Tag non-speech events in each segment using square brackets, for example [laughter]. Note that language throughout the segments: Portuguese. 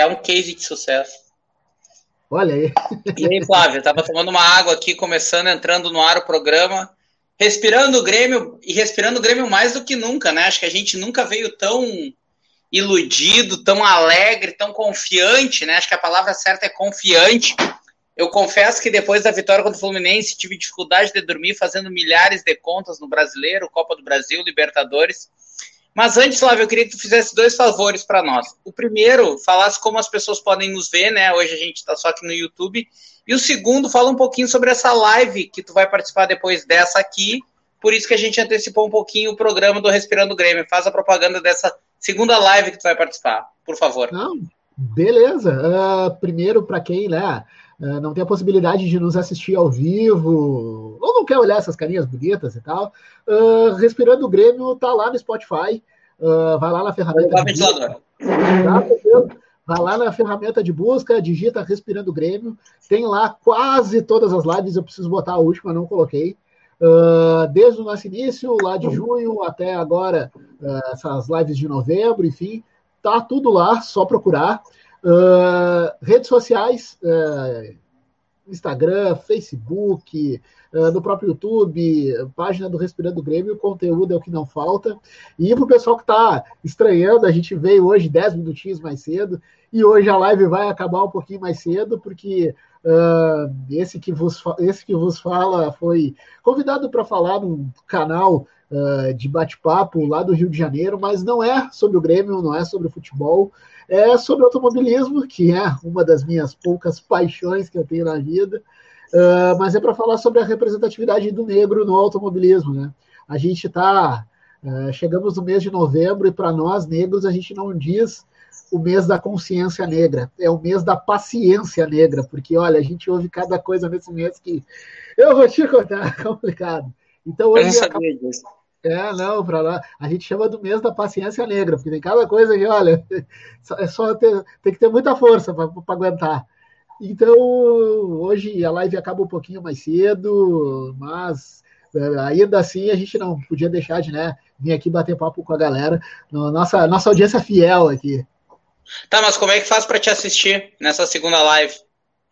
é um case de sucesso. Olha aí. E aí, Flávio, eu tava tomando uma água aqui, começando, entrando no ar o programa, respirando o Grêmio, e respirando o Grêmio mais do que nunca, né? Acho que a gente nunca veio tão iludido, tão alegre, tão confiante, né? Acho que a palavra certa é confiante. Eu confesso que depois da vitória contra o Fluminense, tive dificuldade de dormir fazendo milhares de contas no Brasileiro, Copa do Brasil, Libertadores. Mas antes, Flávio, eu queria que tu fizesse dois favores para nós. O primeiro, falasse como as pessoas podem nos ver, né? Hoje a gente está só aqui no YouTube. E o segundo, fala um pouquinho sobre essa live que tu vai participar depois dessa aqui. Por isso que a gente antecipou um pouquinho o programa do Respirando Grêmio. Faz a propaganda dessa segunda live que tu vai participar, por favor. Não, beleza. Uh, primeiro, para quem né, não tem a possibilidade de nos assistir ao vivo, ou não quer olhar essas carinhas bonitas e tal, uh, Respirando o Grêmio tá lá no Spotify. vai lá na ferramenta. De busca, tá, vai lá na ferramenta de busca, digita Respirando Grêmio. Tem lá quase todas as lives. Eu preciso botar a última, não coloquei. Uh, desde o nosso início, lá de junho até agora, uh, essas lives de novembro, enfim, tá tudo lá, só procurar. Uh, redes sociais, Instagram, Facebook, no próprio YouTube, página do Respirando Grêmio, conteúdo é o que não falta. E para o pessoal que está estranhando, a gente veio hoje 10 minutinhos mais cedo, e hoje a live vai acabar um pouquinho mais cedo, porque Uh, esse, que vos, esse que vos fala foi convidado para falar num canal uh, de bate-papo lá do Rio de Janeiro, mas não é sobre o Grêmio, não é sobre o futebol, é sobre automobilismo, que é uma das minhas poucas paixões que eu tenho na vida, uh, mas é para falar sobre a representatividade do negro no automobilismo. Né? A gente está. chegamos no mês de novembro e para nós negros a gente não diz o mês da consciência negra, é o mês da paciência negra, porque olha, a gente ouve cada coisa nesse mês que eu vou te contar, [laughs] é complicado. Então hoje. Eu disso. É, não, para lá. A gente chama do mês da paciência negra, porque tem cada coisa que, olha, [laughs] é só ter, tem que ter muita força para aguentar. Então, hoje a live acaba um pouquinho mais cedo, mas é, ainda assim a gente não podia deixar de né, vir aqui bater papo com a galera, nossa, nossa audiência fiel aqui. Tá, mas como é que faz para te assistir nessa segunda live?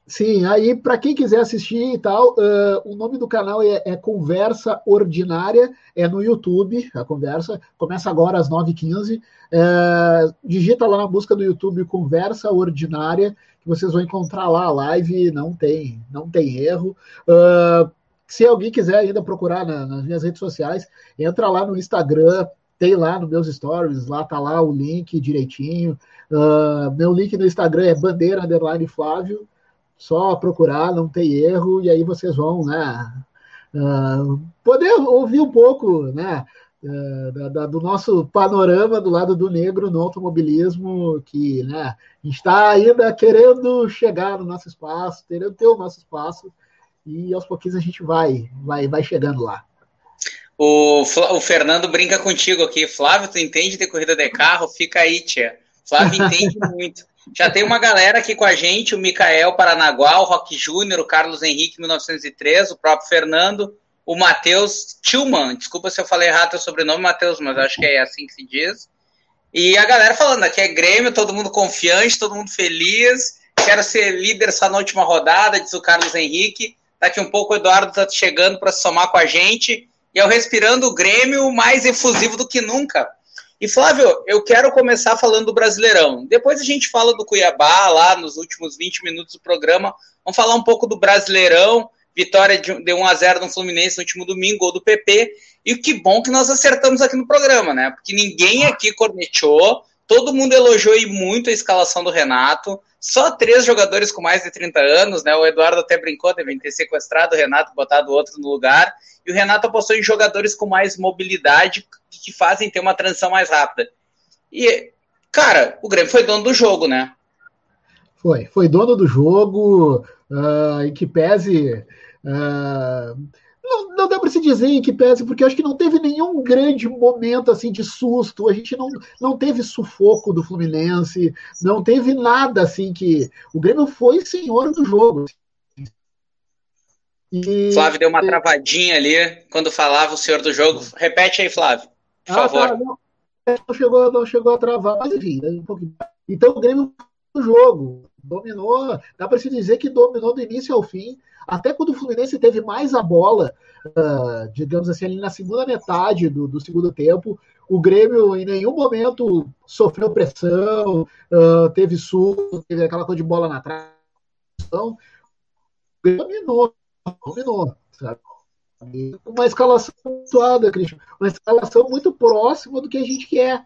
Sim, aí para quem quiser assistir e tal, uh, o nome do canal é, é, Conversa Ordinária, é no YouTube, a conversa, começa agora às 9h15. Uh, digita lá na busca do YouTube Conversa Ordinária, que vocês vão encontrar lá a live, não tem, não tem erro. Uh, se alguém quiser ainda procurar na, nas minhas redes sociais, entra lá no Instagram, tem lá nos meus stories, lá tá lá o link direitinho. Meu link no Instagram é bandeira underline Flávio. Só procurar, não tem erro, e aí vocês vão, né? Uh, poder ouvir um pouco, né? Uh, da, da, do nosso panorama do lado do negro no automobilismo, que né, está ainda querendo chegar no nosso espaço, querendo ter o nosso espaço, e aos pouquinhos a gente vai, vai, vai chegando lá. O, o Fernando brinca contigo aqui. Flávio, tu entende de corrida de carro? Fica aí, tia. Flávio [laughs] entende muito. Já tem uma galera aqui com a gente, o Micael Paranaguá, o Rock Júnior, o Carlos Henrique 1903, o próprio Fernando, o Matheus Tillman, desculpa se eu falei errado o sobrenome, Matheus, mas acho que é assim que se diz. E a galera falando, aqui é Grêmio, todo mundo confiante, todo mundo feliz, quero ser líder só na última rodada, diz o Carlos Henrique. Daqui um pouco o Eduardo está chegando para se somar com a gente. E o Respirando o Grêmio mais efusivo do que nunca. E Flávio, eu quero começar falando do Brasileirão. Depois a gente fala do Cuiabá, lá nos últimos 20 minutos do programa. Vamos falar um pouco do Brasileirão, vitória de 1 a 0 no Fluminense no último domingo, gol do PP. E que bom que nós acertamos aqui no programa, né? Porque ninguém aqui corneteou, todo mundo elogiou muito a escalação do Renato. Só três jogadores com mais de 30 anos, né? O Eduardo até brincou, devem ter sequestrado o Renato, botado outro no lugar. E o Renato apostou em jogadores com mais mobilidade, que fazem ter uma transição mais rápida. E, cara, o Grêmio foi dono do jogo, né? Foi, foi dono do jogo, uh, que pese. Uh, não, não dá para se dizer em que pese, porque acho que não teve nenhum grande momento assim de susto. A gente não, não teve sufoco do Fluminense, não teve nada assim que. O Grêmio foi senhor do jogo. E... Flávio deu uma travadinha ali quando falava o senhor do jogo. Repete aí, Flávio, por ah, favor. Tá, não, não, chegou, não chegou a travar, mas enfim, né, um pouquinho. Então o Grêmio o jogo. Dominou, dá para se dizer que dominou do início ao fim. Até quando o Fluminense teve mais a bola, uh, digamos assim, ali na segunda metade do, do, segundo tempo, o Grêmio em nenhum momento sofreu pressão, uh, teve susto, teve aquela coisa de bola na trave. Então, dominou, dominou, sabe? Uma escalação pontuada, Cristian. Uma escalação muito próxima do que a gente quer.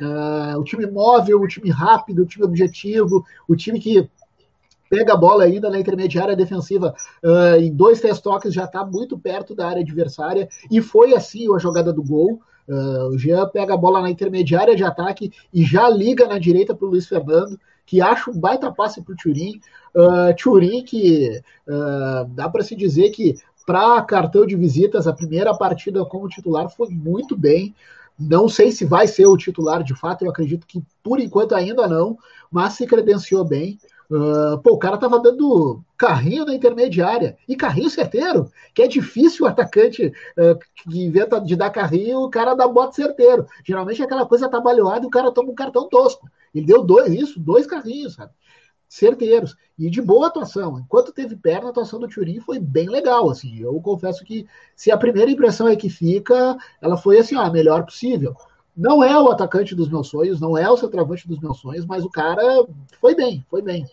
Uh, o time móvel, o time rápido, o time objetivo, o time que pega a bola ainda na intermediária defensiva uh, em dois, três toques, já está muito perto da área adversária, e foi assim a jogada do gol. Uh, o Jean pega a bola na intermediária de ataque e já liga na direita para o Luiz Fernando, que acha um baita passe para o Turim. Uh, Turim, que uh, dá para se dizer que para cartão de visitas, a primeira partida como titular foi muito bem. Não sei se vai ser o titular de fato, eu acredito que por enquanto ainda não, mas se credenciou bem. Uh, pô, o cara tava dando carrinho na intermediária, e carrinho certeiro, que é difícil o atacante uh, que inventa de dar carrinho, o cara dá bote certeiro. Geralmente é aquela coisa trabalhada e o cara toma um cartão tosco. Ele deu dois, isso, dois carrinhos, sabe? Certeiros. E de boa atuação. Enquanto teve perna, a atuação do Turim foi bem legal, assim. Eu confesso que se a primeira impressão é que fica, ela foi assim, ó, a melhor possível. Não é o atacante dos meus sonhos, não é o centroavante dos meus sonhos, mas o cara foi bem, foi bem.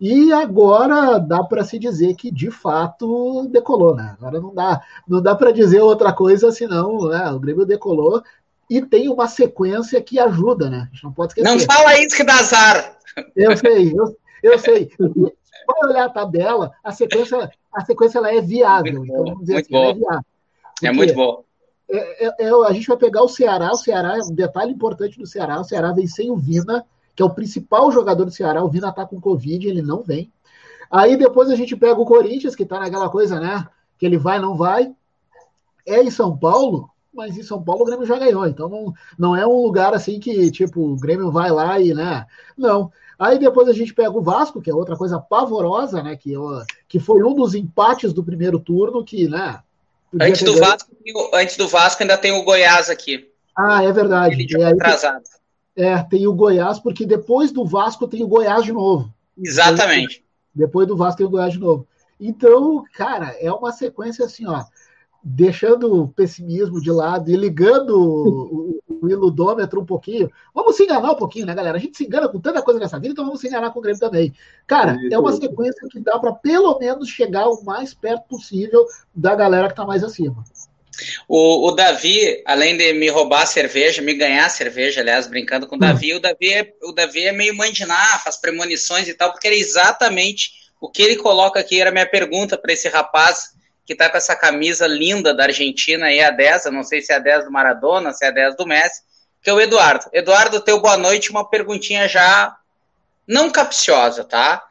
E agora dá para se dizer que de fato decolou, né? Agora não dá, não dá para dizer outra coisa senão, né? O Grêmio decolou e tem uma sequência que ajuda, né? A gente não pode esquecer. Não fala isso que dá azar. Eu sei, eu, eu sei. Vai olhar a tabela, a sequência, a sequência ela é viável. Muito então, vamos dizer muito assim, é bom. é, é muito bom. É, é, é, a gente vai pegar o Ceará, o Ceará é um detalhe importante do Ceará, o Ceará vem sem o Vina, que é o principal jogador do Ceará. O Vina tá com Covid, ele não vem. Aí depois a gente pega o Corinthians, que tá naquela coisa, né? Que ele vai, não vai. É em São Paulo, mas em São Paulo o Grêmio já ganhou. Então não, não é um lugar assim que, tipo, o Grêmio vai lá e, né? Não. Aí depois a gente pega o Vasco, que é outra coisa pavorosa, né? Que, que foi um dos empates do primeiro turno, que, né? Antes do, Vasco, antes do Vasco ainda tem o Goiás aqui. Ah, é verdade. Ele aí, atrasado. É, tem o Goiás, porque depois do Vasco tem o Goiás de novo. Exatamente. Depois do Vasco tem o Goiás de novo. Então, cara, é uma sequência assim, ó. Deixando o pessimismo de lado e ligando o, o, iludômetro um pouquinho. Vamos se enganar um pouquinho, né, galera? A gente se engana com tanta coisa nessa vida, então vamos se enganar com o Grêmio também. Cara, é uma sequência que dá para pelo menos chegar o mais perto possível da galera que tá mais acima. O, o, Davi, além de me roubar a cerveja, me ganhar a cerveja, aliás, brincando com o Davi, hum. o Davi é, o Davi é meio mandinar, faz premonições e tal, porque era exatamente o que ele coloca aqui, era minha pergunta para esse rapaz que tá com essa camisa linda da Argentina aí, a 10, eu não sei se é a 10 do Maradona, se é a 10 do Messi, que é o Eduardo. Eduardo, teu boa noite, uma perguntinha já não capciosa, tá?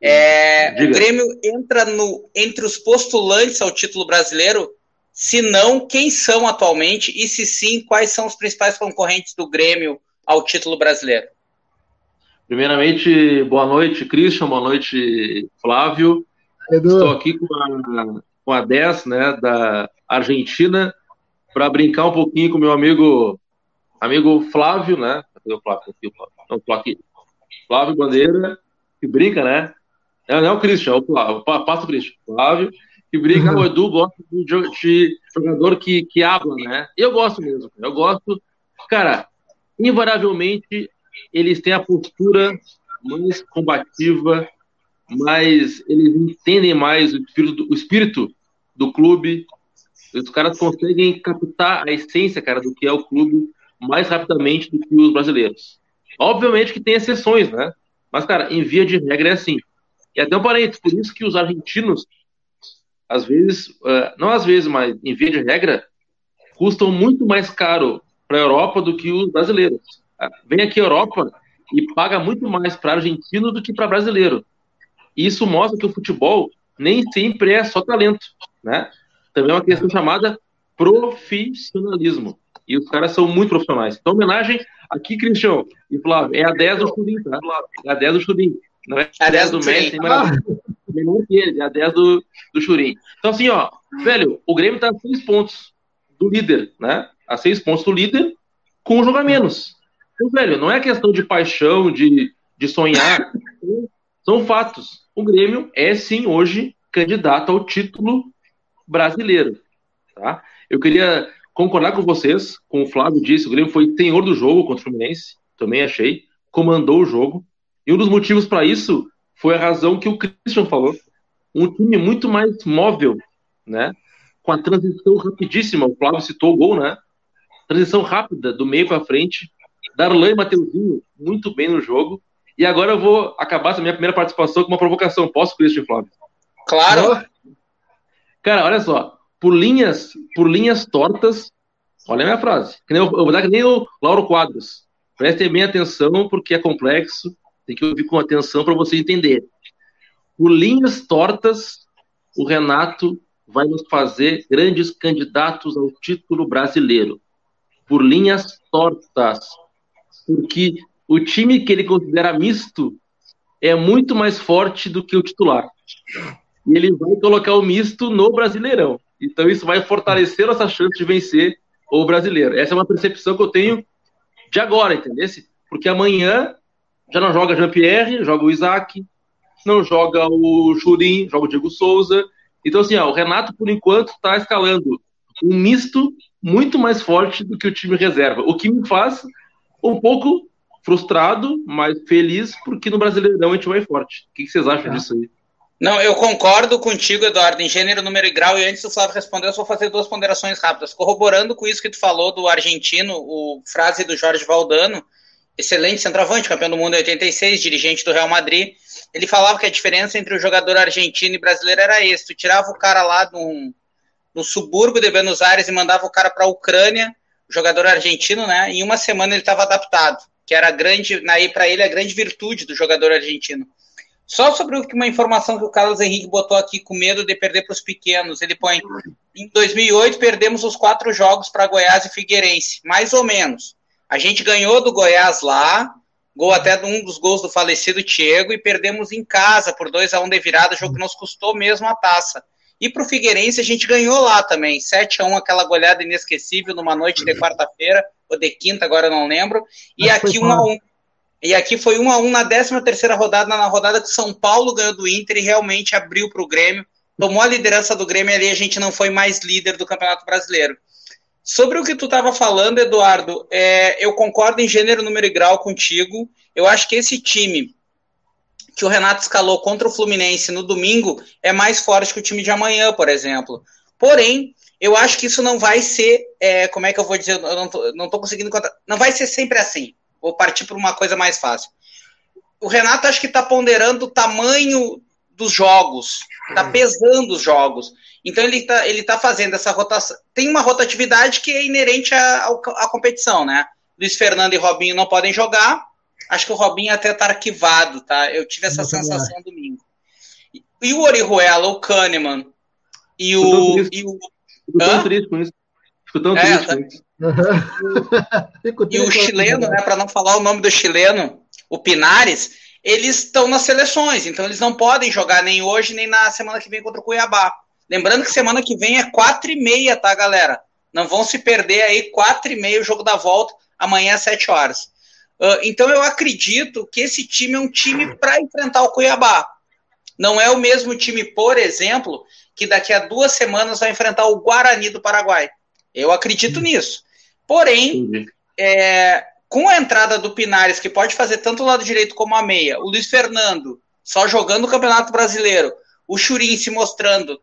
É, o Grêmio entra no, entre os postulantes ao título brasileiro se não, quem são atualmente? E se sim, quais são os principais concorrentes do Grêmio ao título brasileiro? Primeiramente, boa noite, Christian, boa noite, Flávio. Edu. Estou aqui com a, com a 10 né, da Argentina para brincar um pouquinho com meu amigo amigo Flávio, né? Cadê o Flávio? Aqui, o Flávio. Flávio, Bandeira, que brinca, né? Não, não é o Christian, é o Flávio, passa o Christian. Flávio, que brinca, o Edu gosta de, jogador que, que habla, né? Eu gosto mesmo, eu gosto. Cara, invariavelmente eles têm a postura mais combativa, mais eles entendem mais o espírito, o espírito do clube. Os caras conseguem captar a essência, cara, do que é o clube mais rapidamente do que os brasileiros. Obviamente que tem exceções, né? Mas, cara, em via de regra é assim. E até um parênteses, por isso que os argentinos às vezes, uh, não às vezes, mas em via de regra, custam muito mais caro para a Europa do que os brasileiros. Vem aqui a Europa e paga muito mais para argentino do que para brasileiro. E isso mostra que o futebol nem sempre é só talento, né? Também é uma questão chamada profissionalismo. E os caras são muito profissionais. Então, homenagem aqui, Cristiano e Flávio, é a 10 do Churim, tá? É a 10 do Churim. Não é a 10 do Messi, ele, a 10 do, do Churim. Então, assim, ó, velho, o Grêmio tá a seis pontos do líder, né? A seis pontos do líder, com um jogo a menos. Então, velho, não é questão de paixão, de, de sonhar. São fatos. O Grêmio é sim hoje candidato ao título brasileiro. Tá? Eu queria concordar com vocês, como o Flávio disse, o Grêmio foi senhor do jogo contra o Fluminense, também achei, comandou o jogo. E um dos motivos para isso foi a razão que o Christian falou. Um time muito mais móvel, né? Com a transição rapidíssima, o Flávio citou o gol, né? Transição rápida, do meio para frente. Darlan e Mateuzinho muito bem no jogo. E agora eu vou acabar essa minha primeira participação com uma provocação. Posso, Christian Flávio? Claro. Cara, olha só. Por linhas, por linhas tortas, olha a minha frase. Eu vou dar que nem o Lauro Quadros. Prestem bem atenção, porque é complexo. Tem que ouvir com atenção para você entender. Por linhas tortas, o Renato vai nos fazer grandes candidatos ao título brasileiro. Por linhas tortas. Porque o time que ele considera misto é muito mais forte do que o titular. E ele vai colocar o misto no Brasileirão. Então isso vai fortalecer nossa chance de vencer o brasileiro. Essa é uma percepção que eu tenho de agora, entendeu? Porque amanhã já não joga Jean-Pierre, joga o Isaac, não joga o Churin, joga o Diego Souza. Então, assim, ó, o Renato, por enquanto, está escalando um misto muito mais forte do que o time reserva. O que me faz um pouco frustrado, mas feliz, porque no Brasileirão a gente vai forte. O que vocês acham disso aí? Não, eu concordo contigo, Eduardo, em gênero, número e grau, e antes do Flávio responder, eu vou fazer duas ponderações rápidas. Corroborando com isso que tu falou do argentino, o frase do Jorge Valdano, excelente centroavante, campeão do mundo em 86, dirigente do Real Madrid, ele falava que a diferença entre o jogador argentino e brasileiro era esse, tu tirava o cara lá no, no subúrbio de Buenos Aires e mandava o cara para a Ucrânia, o jogador argentino, né, em uma semana ele estava adaptado que era grande, para ele a grande virtude do jogador argentino. Só sobre uma informação que o Carlos Henrique botou aqui com medo de perder para os pequenos. Ele põe: em 2008 perdemos os quatro jogos para Goiás e Figueirense, mais ou menos. A gente ganhou do Goiás lá, gol até de um dos gols do falecido Diego, e perdemos em casa por 2 a 1 um de virada, jogo que nos custou mesmo a taça. E para o Figueirense a gente ganhou lá também, 7 a 1 aquela goleada inesquecível numa noite de quarta-feira ou de quinta, agora eu não lembro. E Acho aqui 1 a 1 E aqui foi 1 a 1 na 13 terceira rodada, na rodada que São Paulo ganhou do Inter e realmente abriu para o Grêmio. Tomou a liderança do Grêmio ali, a gente não foi mais líder do Campeonato Brasileiro. Sobre o que tu estava falando, Eduardo, é, eu concordo em gênero, número e grau contigo. Eu acho que esse time que o Renato escalou contra o Fluminense no domingo é mais forte que o time de amanhã, por exemplo. Porém, eu acho que isso não vai ser, é, como é que eu vou dizer, eu não tô, não tô conseguindo contar, não vai ser sempre assim. Vou partir para uma coisa mais fácil. O Renato acho que está ponderando o tamanho dos jogos, está pesando os jogos. Então ele está ele tá fazendo essa rotação. Tem uma rotatividade que é inerente à, à competição, né? Luiz Fernando e Robinho não podem jogar. Acho que o Robinho até está arquivado, tá? Eu tive essa sensação domingo. E o Orihuela, o Kahneman e o, e o Fico tão triste com isso. Fico tão é, triste com isso. e o chileno, né, para não falar o nome do chileno, o Pinares, eles estão nas seleções, então eles não podem jogar nem hoje nem na semana que vem contra o Cuiabá. Lembrando que semana que vem é quatro e meia, tá, galera? Não vão se perder aí quatro e meia o jogo da volta, amanhã às sete horas. Uh, então eu acredito que esse time é um time para enfrentar o Cuiabá. Não é o mesmo time, por exemplo, que daqui a duas semanas vai enfrentar o Guarani do Paraguai. Eu acredito nisso. Porém, é, com a entrada do Pinares, que pode fazer tanto o lado direito como a meia, o Luiz Fernando só jogando o Campeonato Brasileiro, o Churin se mostrando,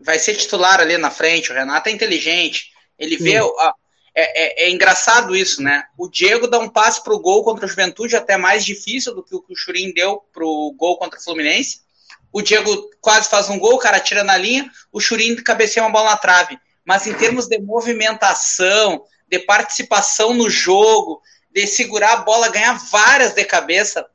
vai ser titular ali na frente, o Renato é inteligente, ele vê. A, é, é, é, engraçado isso, né? O Diego dá um passe para o gol contra o Juventude, até mais difícil do que o que o Churin deu para o gol contra o Fluminense o Diego quase faz um gol, o cara tira na linha, o Churin cabeceia uma bola na trave. Mas em termos de movimentação, de participação no jogo, de segurar a bola, ganhar várias de cabeça,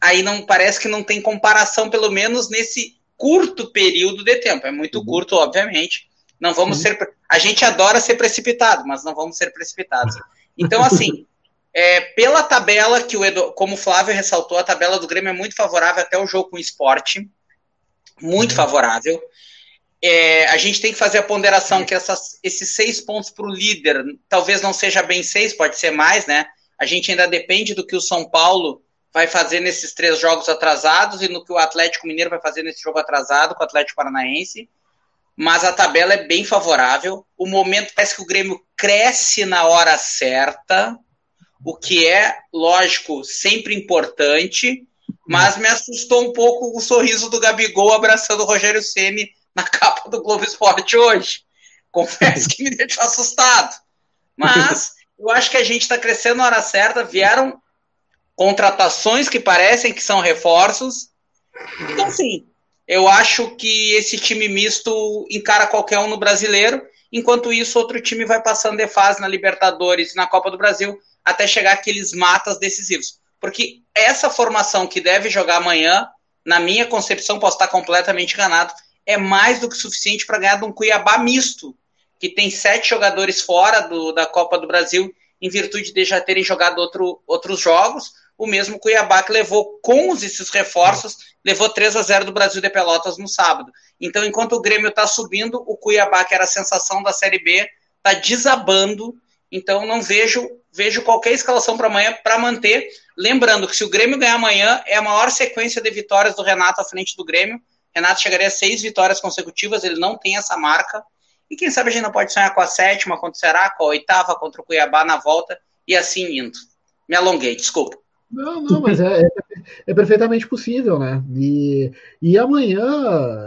aí não parece que não tem comparação, pelo menos nesse curto período de tempo. É muito uhum. curto, obviamente. Não vamos uhum. ser. A gente adora ser precipitado, mas não vamos ser precipitados. Então, assim, [laughs] é, pela tabela que o Edu, como o Flávio ressaltou, a tabela do Grêmio é muito favorável até o jogo com o esporte muito uhum. favorável. É, a gente tem que fazer a ponderação que essas, esses seis pontos para o líder, talvez não seja bem seis, pode ser mais, né? A gente ainda depende do que o São Paulo vai fazer nesses três jogos atrasados e no que o Atlético Mineiro vai fazer nesse jogo atrasado com o Atlético Paranaense. Mas a tabela é bem favorável. O momento parece que o Grêmio cresce na hora certa, o que é, lógico, sempre importante, mas me assustou um pouco o sorriso do Gabigol abraçando o Rogério Ceni na capa do Globo Esporte hoje. Confesso que me deixou assustado. Mas eu acho que a gente está crescendo na hora certa. Vieram contratações que parecem que são reforços. Então, sim, eu acho que esse time misto encara qualquer um no brasileiro. Enquanto isso, outro time vai passando de fase na Libertadores na Copa do Brasil até chegar aqueles matas decisivos. Porque essa formação que deve jogar amanhã, na minha concepção, posso estar completamente enganado, é mais do que suficiente para ganhar de um Cuiabá misto, que tem sete jogadores fora do, da Copa do Brasil, em virtude de já terem jogado outro, outros jogos. O mesmo Cuiabá que levou com esses reforços, levou 3 a 0 do Brasil de Pelotas no sábado. Então, enquanto o Grêmio está subindo, o Cuiabá, que era a sensação da Série B, está desabando. Então, não vejo vejo qualquer escalação para amanhã para manter. Lembrando que se o Grêmio ganhar amanhã, é a maior sequência de vitórias do Renato à frente do Grêmio. Renato chegaria a seis vitórias consecutivas, ele não tem essa marca. E quem sabe a gente não pode sonhar com a sétima contra o com a oitava contra o Cuiabá na volta, e assim indo. Me alonguei, desculpa. Não, não, mas é, é, é, perfeitamente possível, né? E, e amanhã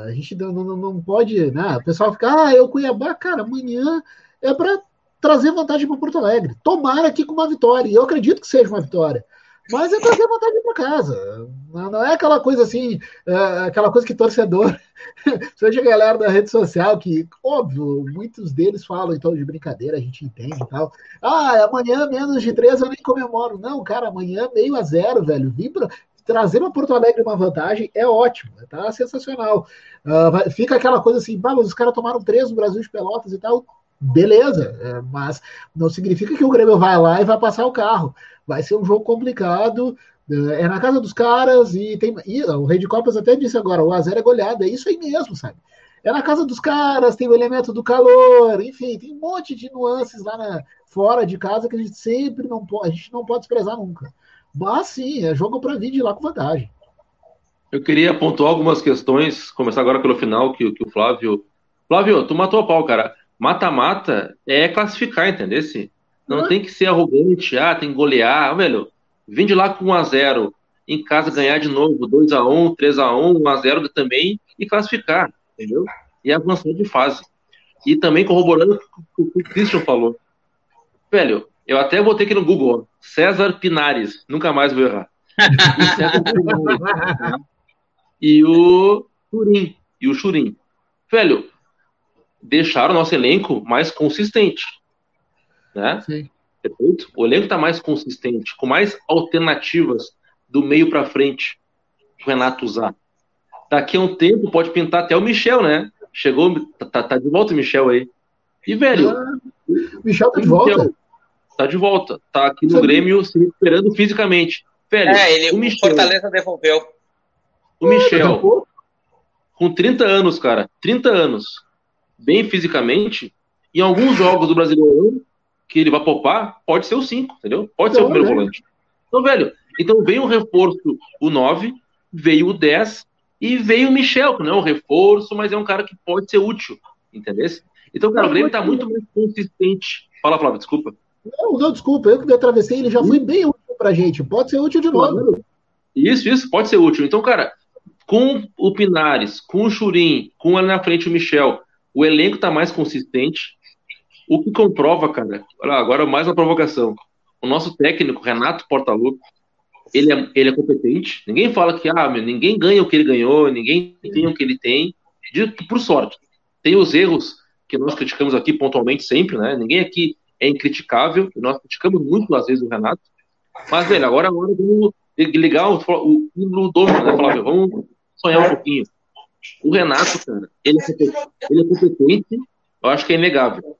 a gente não, não, não pode, né? O pessoal fica, ah, eu Cuiabá, cara, amanhã é para trazer vantagem para Porto Alegre. Tomara aqui com uma vitória. E eu acredito que seja uma vitória. Mas é trazer vantagem para casa. Não é aquela coisa assim, é aquela coisa que torcedor. [laughs] Seja a galera da rede social, que, óbvio, muitos deles falam então de brincadeira, a gente entende e tal. Ah, amanhã menos de três eu nem comemoro. Não, cara, amanhã meio a zero, velho. Vim pra, trazer para Porto Alegre uma vantagem é ótimo, tá sensacional. Uh, fica aquela coisa assim, os caras tomaram três no Brasil de Pelotas e tal beleza, é, mas não significa que o Grêmio vai lá e vai passar o carro. Vai ser um jogo complicado, é, é na casa dos caras e tem. E, o Rei de Copas até disse agora: o Azer é goleada, é isso aí mesmo, sabe? É na casa dos caras, tem o elemento do calor, enfim, tem um monte de nuances lá na, fora de casa que a gente sempre não pode, a gente não pode desprezar nunca. Mas sim, é jogo para vir de lá com vantagem. Eu queria pontuar algumas questões, começar agora pelo final, que, que o Flávio. Flávio, tu matou a pau, cara. Mata-mata é classificar, entendeu? Não uhum. tem que ser arrogante, ah, tem que golear. Velho, vem de lá com 1x0, em casa ganhar de novo, 2x1, 3x1, 1x0 também, e classificar, entendeu? E avançar de fase. E também corroborando o que o Christian falou. Velho, eu até botei aqui no Google, César Pinares, nunca mais vou errar. E, o Churim, [laughs] e o Churim. Velho, deixar o nosso elenco mais consistente. Né? Sim. Perfeito? O elenco está mais consistente, com mais alternativas do meio para frente o Renato usar. Daqui a um tempo pode pintar até o Michel, né? Chegou, tá, tá de volta o Michel aí. E, velho. Ah, Michel tá de volta? Tá de volta. Tá aqui no. Grêmio se recuperando fisicamente. Velho, é, ele, o Michel, Fortaleza devolveu. O Michel, com 30 anos, cara, 30 anos, bem fisicamente, em alguns jogos do Brasileirão que ele vai poupar, pode ser o 5, entendeu? Pode ser o primeiro volante. Então, velho, então veio o reforço, o 9, veio o 10 e veio o Michel, que não é um reforço, mas é um cara que pode ser útil, entendeu? Então, cara, o Grêmio tá muito mais consistente. Fala, Flávio, desculpa. Não, não, desculpa, eu que me atravessei, ele já foi bem útil pra gente. Pode ser útil de novo. Isso, isso, pode ser útil. Então, cara, com o Pinares, com o Churim, com ali na frente o Michel, o elenco está mais consistente. O que comprova, cara, agora mais uma provocação. O nosso técnico, Renato Portaluppi, ele é, ele é competente. Ninguém fala que ah, ninguém ganha o que ele ganhou, ninguém tem o que ele tem, de, por sorte. Tem os erros que nós criticamos aqui pontualmente sempre, né? Ninguém aqui é incriticável, nós criticamos muito às vezes o Renato. Mas, velho, agora, agora vamos ligar o, o, o dono, né? Falar, vamos sonhar um pouquinho. O Renato, cara, ele é, ele é competente, eu acho que é inegável.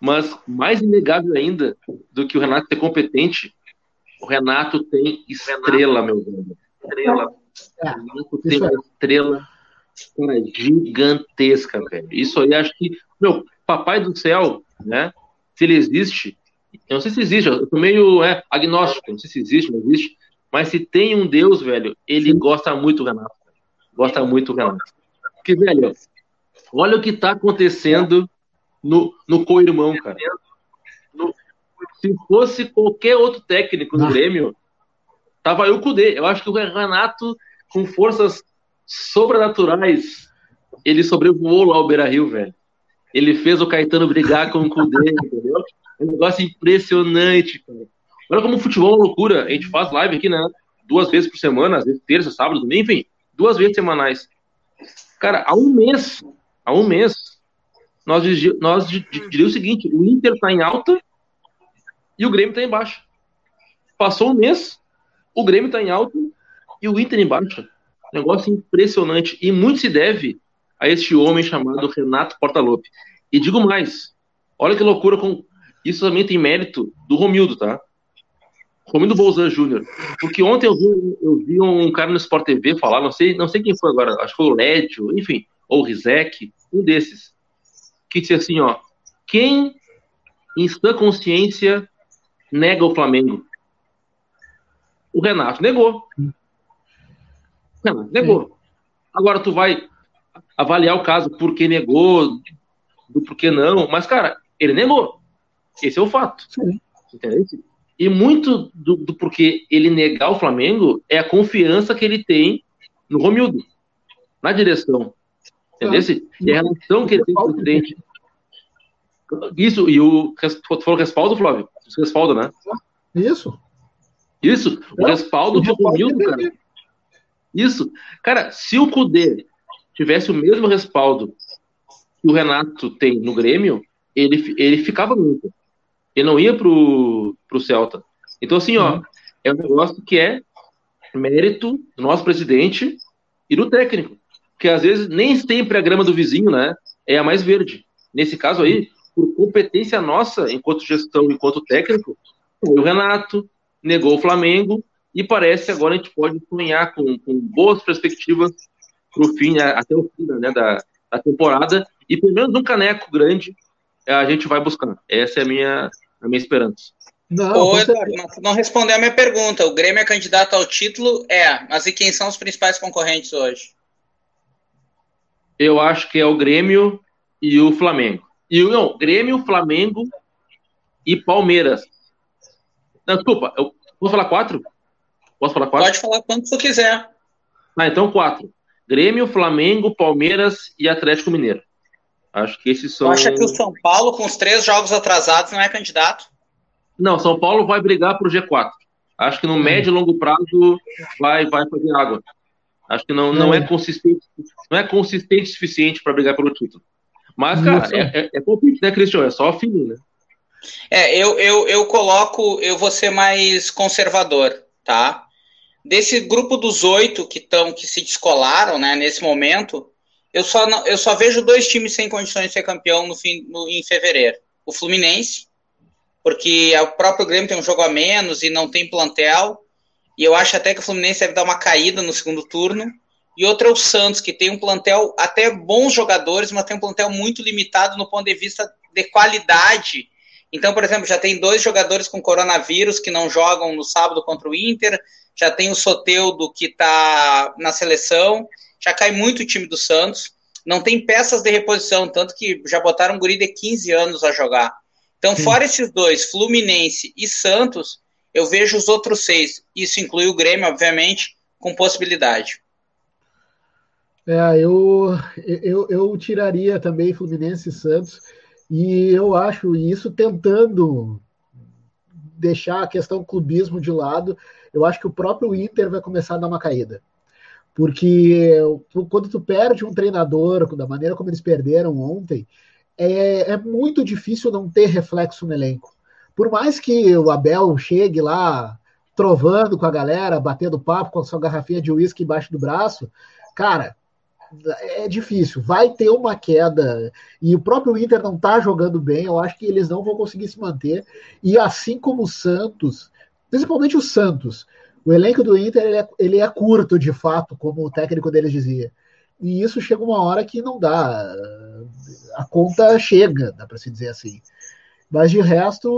Mas mais inegável ainda do que o Renato ser competente, o Renato tem estrela, meu velho. Estrela. O Renato tem uma estrela cara, gigantesca, velho. Isso aí acho que, meu, papai do céu, né? Se ele existe, eu não sei se existe, eu tô meio é, agnóstico, não sei se existe, não existe. Mas se tem um Deus, velho, ele Sim. gosta muito do Renato. Gosta muito do Renato. Porque, velho, olha o que tá acontecendo no, no co-irmão, cara. No, se fosse qualquer outro técnico no Grêmio, tava eu com o D. Eu acho que o Renato, com forças sobrenaturais, ele sobrevoou lá o Beira Rio, velho. Ele fez o Caetano brigar com o Kudê, entendeu? É um negócio impressionante, cara. Olha como o futebol é uma loucura. A gente faz live aqui, né? Duas vezes por semana, às vezes terça, sábado, domingo, enfim, duas vezes semanais. Cara, há um mês, há um mês, nós, nós diria o seguinte: o Inter tá em alta e o Grêmio tá embaixo. Passou um mês, o Grêmio tá em alta e o Inter embaixo. Negócio impressionante. E muito se deve a este homem chamado Renato Portaluppi. E digo mais, olha que loucura com isso também tem mérito do Romildo, tá? Romildo Bolzan Júnior. Porque ontem eu vi, eu vi, um cara no Sport TV falar, não sei, não sei quem foi agora, acho que foi o Lédio, enfim, ou o Rizek, um desses, que disse assim, ó, quem em sã consciência nega o Flamengo? O Renato negou. O Renato negou. Agora tu vai avaliar o caso por que negou, do porquê não, mas, cara, ele negou. Esse é o fato. Entendeu? E muito do, do, porquê ele negar o Flamengo é a confiança que ele tem no Romildo, na direção. Entendeu? E a relação que ele tem com o presidente. Isso, e o. Tu falou respaldo, Flávio? Respaldo, né? Isso. Isso, o respaldo do Romildo, cara. Isso. Cara, se o Cudê tivesse o mesmo respaldo que o Renato tem no Grêmio, ele, ele ficava muito. Ele não ia pro, pro Celta. Então, assim, ó, uhum. é um negócio que é mérito do nosso presidente e do técnico. Porque às vezes nem sempre a grama do vizinho, né, é a mais verde. Nesse caso aí, por competência nossa, enquanto gestão, enquanto técnico, o Renato negou o Flamengo e parece que agora a gente pode sonhar com, com boas perspectivas para o fim, até o fim né, da, da temporada, e pelo menos um caneco grande a gente vai buscar. Essa é a minha, a minha esperança. Não, Eduardo, não, não respondeu a minha pergunta. O Grêmio é candidato ao título? É, mas e quem são os principais concorrentes hoje? Eu acho que é o Grêmio e o Flamengo. E não, Grêmio, Flamengo e Palmeiras. Não, desculpa, eu posso falar quatro? Posso falar quatro? Pode falar quanto você quiser. Ah, então quatro. Grêmio, Flamengo, Palmeiras e Atlético Mineiro. Acho que esses são. Acha que o São Paulo, com os três jogos atrasados, não é candidato? Não, São Paulo vai brigar para o G4. Acho que no hum. médio e longo prazo vai, vai fazer água. Acho que não, não é, é consistente, não é consistente o suficiente para brigar pelo título. Mas, cara, é, é, é palpite, né, Cristian? É só fim, né? É, eu, eu, eu coloco, eu vou ser mais conservador, tá? Desse grupo dos oito que estão, que se descolaram, né, nesse momento, eu só, não, eu só vejo dois times sem condições de ser campeão no fim, no, em fevereiro. O Fluminense, porque o próprio Grêmio tem um jogo a menos e não tem plantel, e eu acho até que o Fluminense deve dar uma caída no segundo turno. E outro é o Santos, que tem um plantel até bons jogadores, mas tem um plantel muito limitado no ponto de vista de qualidade então, por exemplo, já tem dois jogadores com coronavírus que não jogam no sábado contra o Inter, já tem o Soteudo que está na seleção, já cai muito o time do Santos, não tem peças de reposição, tanto que já botaram um guri de 15 anos a jogar. Então, Sim. fora esses dois, Fluminense e Santos, eu vejo os outros seis, isso inclui o Grêmio, obviamente, com possibilidade. É, eu, eu, eu tiraria também Fluminense e Santos e eu acho isso tentando deixar a questão clubismo de lado, eu acho que o próprio Inter vai começar a dar uma caída. Porque quando tu perde um treinador, da maneira como eles perderam ontem, é, é muito difícil não ter reflexo no elenco. Por mais que o Abel chegue lá trovando com a galera, batendo papo com a sua garrafinha de uísque embaixo do braço, cara, é difícil, vai ter uma queda. E o próprio Inter não está jogando bem, eu acho que eles não vão conseguir se manter. E assim como o Santos, principalmente o Santos, o elenco do Inter ele é, ele é curto de fato, como o técnico deles dizia. E isso chega uma hora que não dá. A conta chega, dá para se dizer assim. Mas de resto,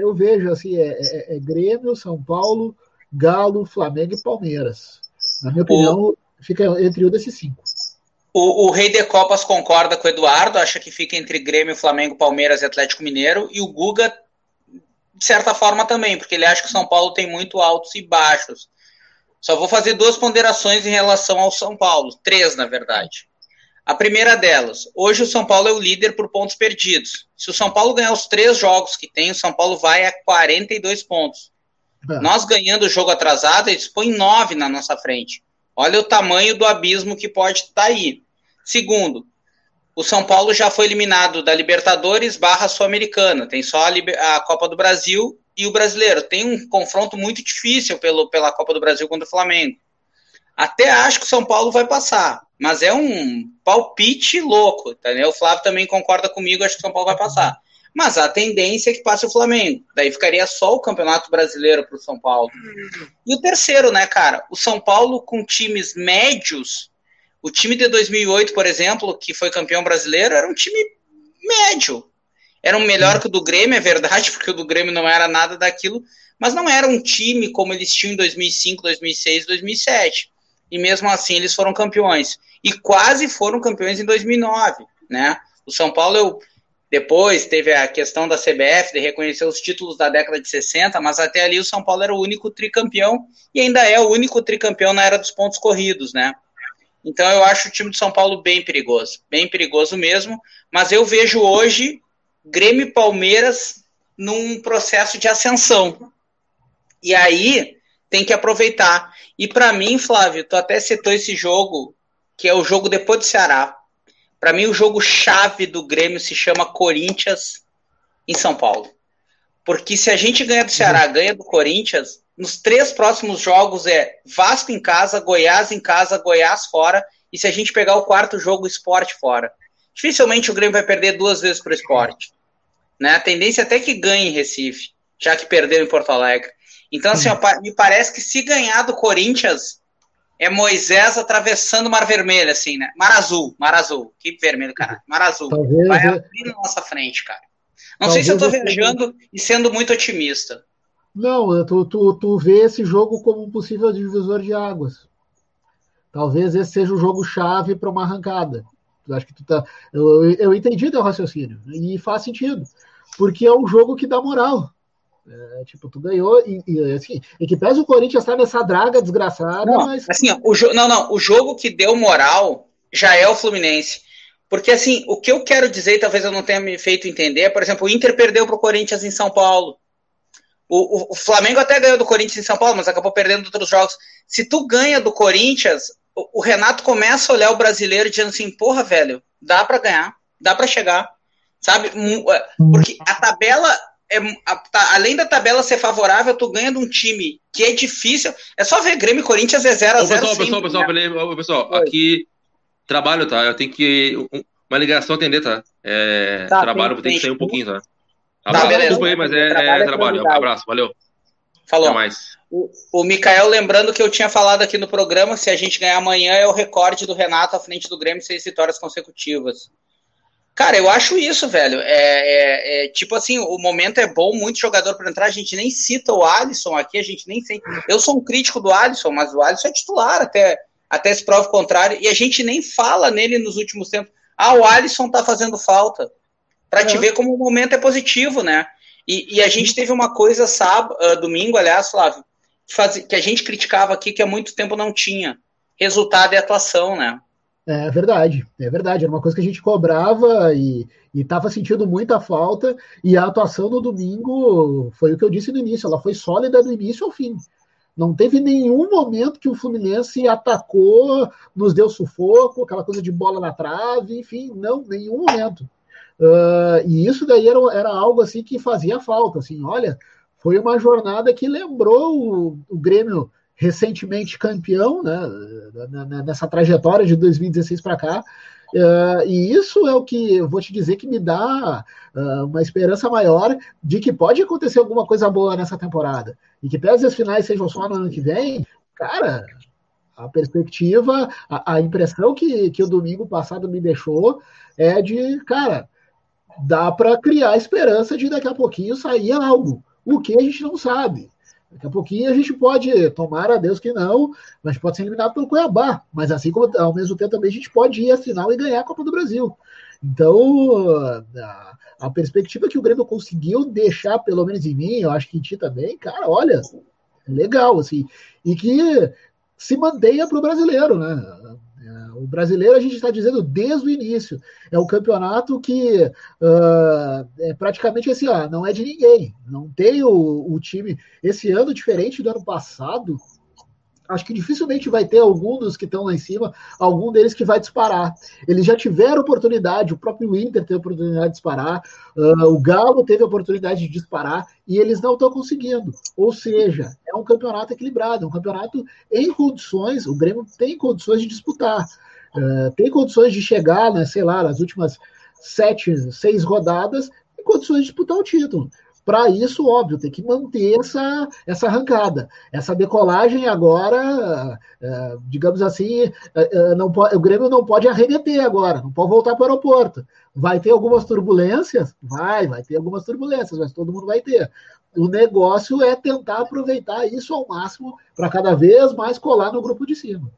eu vejo assim: é, é, é Grêmio, São Paulo, Galo, Flamengo e Palmeiras. Na minha opinião, o... fica entre um desses cinco. O, o, Rei de Copas concorda com o Eduardo, acha que fica entre Grêmio, Flamengo, Palmeiras e Atlético Mineiro. E o Guga, de certa forma, também, porque ele acha que o São Paulo tem muito altos e baixos. Só vou fazer duas ponderações em relação ao São Paulo, três, na verdade. A primeira delas, hoje o São Paulo é o líder por pontos perdidos. Se o São Paulo ganhar os três jogos que tem, o São Paulo vai a 42 pontos. É. Nós ganhando o jogo atrasado, eles põem nove na nossa frente. Olha o tamanho do abismo que pode estar tá aí. Segundo, o São Paulo já foi eliminado da Libertadores barra Sul-Americana. Tem só a, a, Copa do Brasil e o Brasileiro. Tem um confronto muito difícil pelo, pela Copa do Brasil contra o Flamengo. Até acho que o São Paulo vai passar, mas é um palpite louco, entendeu? O Flávio também concorda comigo, acho que o São Paulo vai passar. Mas a tendência é que passe o Flamengo. Daí ficaria só o Campeonato Brasileiro para o São Paulo. E o terceiro, né, cara? O São Paulo com times médios. O time de 2008, por exemplo, que foi campeão brasileiro, era um time médio. Era um melhor que o do Grêmio, é verdade, [laughs] porque o do Grêmio não era nada daquilo, mas não era um time como eles tinham em 2005, 2006, 2007. E mesmo assim eles foram campeões. E quase foram campeões em 2009, né? O São Paulo, eu, depois teve a questão da CBF de reconhecer os títulos da década de 60, mas até ali o São Paulo era o único tricampeão e ainda é o único tricampeão na era dos pontos corridos, né? Então eu acho o time do São Paulo bem perigoso, bem perigoso mesmo, mas eu vejo hoje Grêmio e Palmeiras num processo de ascensão. E aí tem que aproveitar. E para mim, Flávio, tu até citou esse jogo, que é o jogo depois do Ceará. Para mim, o jogo chave do Grêmio se chama Corinthians em São Paulo. Porque se a gente ganha do Ceará, uhum. ganha do Corinthians, nos três próximos jogos é Vasco em casa, Goiás em casa, Goiás fora. E se a gente pegar o quarto jogo, esporte fora. Dificilmente o Grêmio vai perder duas vezes para o esporte. Né? A tendência é até que ganhe em Recife, já que perdeu em Porto Alegre. Então, assim, ó, me parece que se ganhar do Corinthians, é Moisés atravessando o Mar Vermelho, assim, né? Mar Azul, Mar Azul. Que vermelho, cara. Mar Azul. Talvez, Vai abrir na nossa frente, cara. Não sei se eu tô viajando e sendo muito otimista. Não, tu, tu, tu vê esse jogo como um possível divisor de águas. Talvez esse seja o jogo chave para uma arrancada. Eu acho que tu tá. Eu, eu entendi teu raciocínio. E faz sentido. Porque é um jogo que dá moral. É, tipo, tu ganhou e, e assim, e que pese o Corinthians estar nessa draga desgraçada, não, mas. Assim, ó, o não, não, o jogo que deu moral já é o Fluminense. Porque assim, o que eu quero dizer, talvez eu não tenha me feito entender, por exemplo, o Inter perdeu para o Corinthians em São Paulo. O, o, Flamengo até ganhou do Corinthians em São Paulo, mas acabou perdendo outros jogos. Se tu ganha do Corinthians, o, o Renato começa a olhar o brasileiro dizendo assim, porra, velho, dá para ganhar, dá para chegar. Sabe? É, porque a tabela é, a, tá, além da tabela ser favorável, tu ganha de um time que é difícil. É só ver Grêmio e Corinthians é 0 a 0 Pessoal, pessoal, pessoal, né? pessoal, aqui trabalho, tá? Eu tenho que uma ligação atender, tá? É, tá trabalho, vou ter que sair um pouquinho, tá? Tá, tá beleza. Desculpa aí, mas é, trabalho. É trabalho. Um abraço, valeu. Falou. Até mais. O, o Mikael, lembrando que eu tinha falado aqui no programa, se a gente ganhar amanhã, é o recorde do Renato à frente do Grêmio, seis vitórias consecutivas. Cara, eu acho isso, velho. É, é, é, tipo assim, o momento é bom, muito jogador para entrar. A gente nem cita o Alisson aqui, a gente nem sei. Eu sou um crítico do Alisson, mas o Alisson é titular até, até se prova o contrário. E a gente nem fala nele nos últimos tempos. Ah, o Alisson tá fazendo falta. Para é. te ver como o momento é positivo, né? E, e a gente teve uma coisa sábado, uh, domingo, aliás, Flávio, que, faz, que a gente criticava aqui que há muito tempo não tinha. Resultado e atuação, né? É verdade, é verdade. Era uma coisa que a gente cobrava e estava sentindo muita falta. E a atuação no domingo foi o que eu disse no início, ela foi sólida do início ao fim. Não teve nenhum momento que o Fluminense atacou, nos deu sufoco, aquela coisa de bola na trave, enfim, não, nenhum momento. Uh, e isso daí era, era algo assim que fazia falta. Assim, olha, foi uma jornada que lembrou o, o Grêmio recentemente campeão, né, nessa trajetória de 2016 para cá. Uh, e isso é o que eu vou te dizer que me dá uh, uma esperança maior de que pode acontecer alguma coisa boa nessa temporada. E que pese as finais sejam só no ano que vem, cara, a perspectiva, a, a impressão que, que o domingo passado me deixou é de, cara, dá para criar esperança de daqui a pouquinho sair algo. O que a gente não sabe. Daqui a pouquinho a gente pode, tomar a Deus que não, mas pode ser eliminado pelo Cuiabá. Mas assim como ao mesmo tempo também a gente pode ir à final e ganhar a Copa do Brasil. Então, a, a perspectiva que o Grêmio conseguiu deixar, pelo menos em mim, eu acho que em ti também, cara, olha, legal, assim, e que se mantenha para o brasileiro, né? O brasileiro, a gente está dizendo desde o início, é um campeonato que uh, é praticamente assim, ó, não é de ninguém. Não tem o, o time. Esse ano, diferente do ano passado, acho que dificilmente vai ter algum dos que estão lá em cima, algum deles que vai disparar. Eles já tiveram oportunidade, o próprio Inter teve oportunidade de disparar, uh, o Galo teve oportunidade de disparar e eles não estão conseguindo. Ou seja, é um campeonato equilibrado, é um campeonato em condições, o Grêmio tem condições de disputar, uh, tem condições de chegar, né, sei lá, nas últimas sete, seis rodadas, em condições de disputar o título. Para isso, óbvio, tem que manter essa, essa arrancada. Essa decolagem agora, é, digamos assim, é, não pode, o Grêmio não pode arremeter agora, não pode voltar para o aeroporto. Vai ter algumas turbulências? Vai, vai ter algumas turbulências, mas todo mundo vai ter. O negócio é tentar aproveitar isso ao máximo para cada vez mais colar no grupo de cima.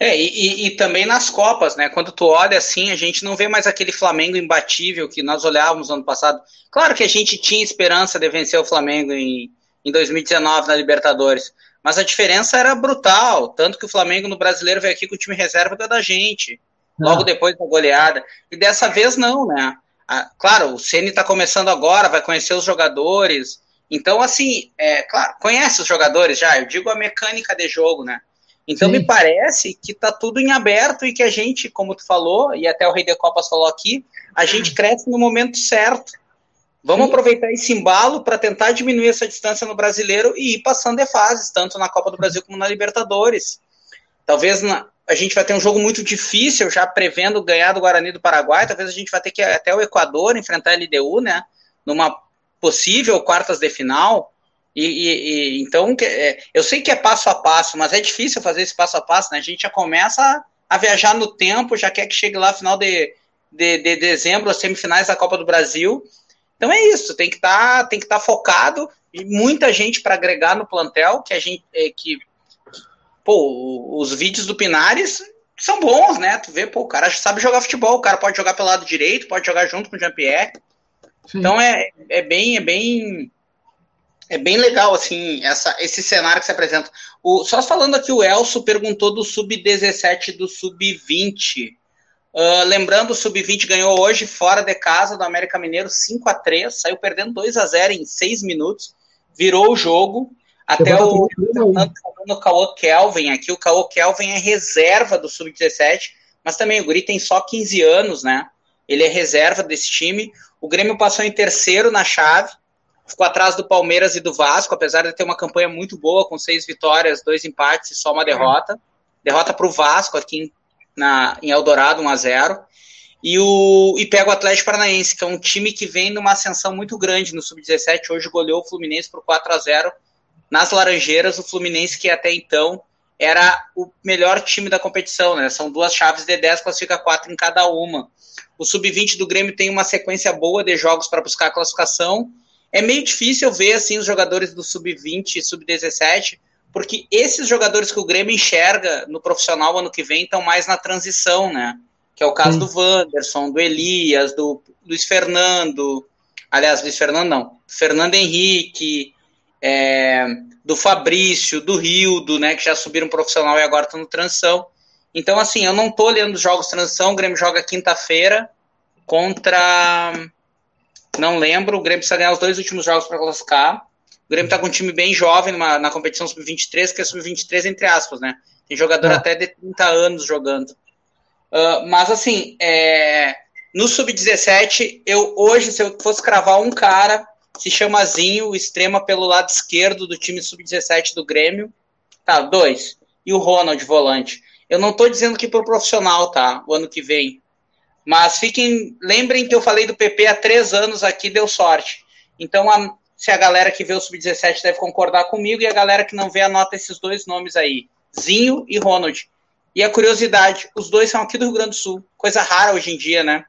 É, e, e, também nas Copas, né? Quando tu olha assim, a gente não vê mais aquele Flamengo imbatível que nós olhávamos ano passado. Claro que a gente tinha esperança de vencer o Flamengo em, em 2019 na Libertadores, mas a diferença era brutal. Tanto que o Flamengo no brasileiro veio aqui com o time reserva da gente, logo depois da goleada. E dessa vez não, né? Ah, claro, o Ceni está começando agora, vai conhecer os jogadores. Então, assim, é, claro, conhece os jogadores já, eu digo a mecânica de jogo, né? Então Sim. me parece que está tudo em aberto e que a gente, como tu falou, e até o Rei de Copas falou aqui, a gente cresce no momento certo. Vamos Sim. aproveitar esse embalo para tentar diminuir essa distância no brasileiro e ir passando de fases, tanto na Copa do Brasil como na Libertadores. Talvez na, a gente vai ter um jogo muito difícil, já prevendo ganhar do Guarani do Paraguai. Talvez a gente vai ter que ir até o Equador enfrentar a LDU, né? Numa possível quartas de final. E, e, e então, é, eu sei que é passo a passo, mas é difícil fazer esse passo a passo, né? A gente já começa a, a viajar no tempo, já quer que chegue lá final de, de, de dezembro, as semifinais da Copa do Brasil. Então é isso, tem que estar tá, tem que estar tá focado e muita gente para agregar no plantel, que a gente é, que pô, os vídeos do Pinares são bons, né? Tu vê, pô, o cara sabe jogar futebol, o cara pode jogar pelo lado direito, pode jogar junto com o Jean-Pierre. Então é, é bem é bem é bem legal, assim, essa, esse cenário que se apresenta. O, só falando aqui, o Elso perguntou do sub-17 do sub-20. Uh, ah, lembrando, o sub-20 ganhou hoje fora de casa do América Mineiro 5 a 3 saiu perdendo 2 a 0 em 6 minutos, virou o jogo. Até o Fernando falando o Caô Kelvin aqui, o Caô Kelvin é reserva do sub-17, mas também o Guri tem só 15 anos, né? Ele é reserva desse time. O Grêmio passou em terceiro na chave, ficou atrás do Palmeiras e do Vasco, apesar de ter uma campanha muito boa, com seis vitórias, dois empates e só uma derrota. Derrota para o Vasco aqui em, na, em Eldorado, 1 a 0 e, o, e pega o Atlético Paranaense, que é um time que vem numa ascensão muito grande no Sub-17. Hoje goleou o Fluminense por 4 a 0 nas Laranjeiras. O Fluminense, que até então era o melhor time da competição, né? São duas chaves de 10, classifica quatro em cada uma. O Sub-20 do Grêmio tem uma sequência boa de jogos para buscar a classificação é meio difícil ver assim os jogadores do sub-20 e sub-17, porque esses jogadores que o Grêmio enxerga no profissional ano que vem estão mais na transição, né? Que é o caso do Wanderson, do Elias, do Luiz Fernando, aliás, Luiz Fernando não, Fernando Henrique, é, do Fabrício, do Rildo, né, que já subiram profissional e agora estão no transição. Então, assim, eu não tô olhando os jogos transição, o Grêmio joga quinta-feira contra não lembro. O Grêmio precisa ganhar os dois últimos jogos para classificar. O Grêmio está com um time bem jovem numa, na competição sub-23, que é sub-23 entre aspas, né? Tem jogador é. até de 30 anos jogando. Uh, mas assim, é, no sub-17, eu hoje, se eu fosse cravar um cara, se chama Zinho, extrema pelo lado esquerdo do time sub-17 do Grêmio. Tá, dois. E o Ronald, volante. Eu não estou dizendo que pro profissional, tá? O ano que vem. Mas fiquem, lembrem que eu falei do PP há três anos aqui, deu sorte. Então, a, se a galera que vê o Sub-17 deve concordar comigo, e a galera que não vê, anota esses dois nomes aí: Zinho e Ronald. E a curiosidade, os dois são aqui do Rio Grande do Sul, coisa rara hoje em dia, né?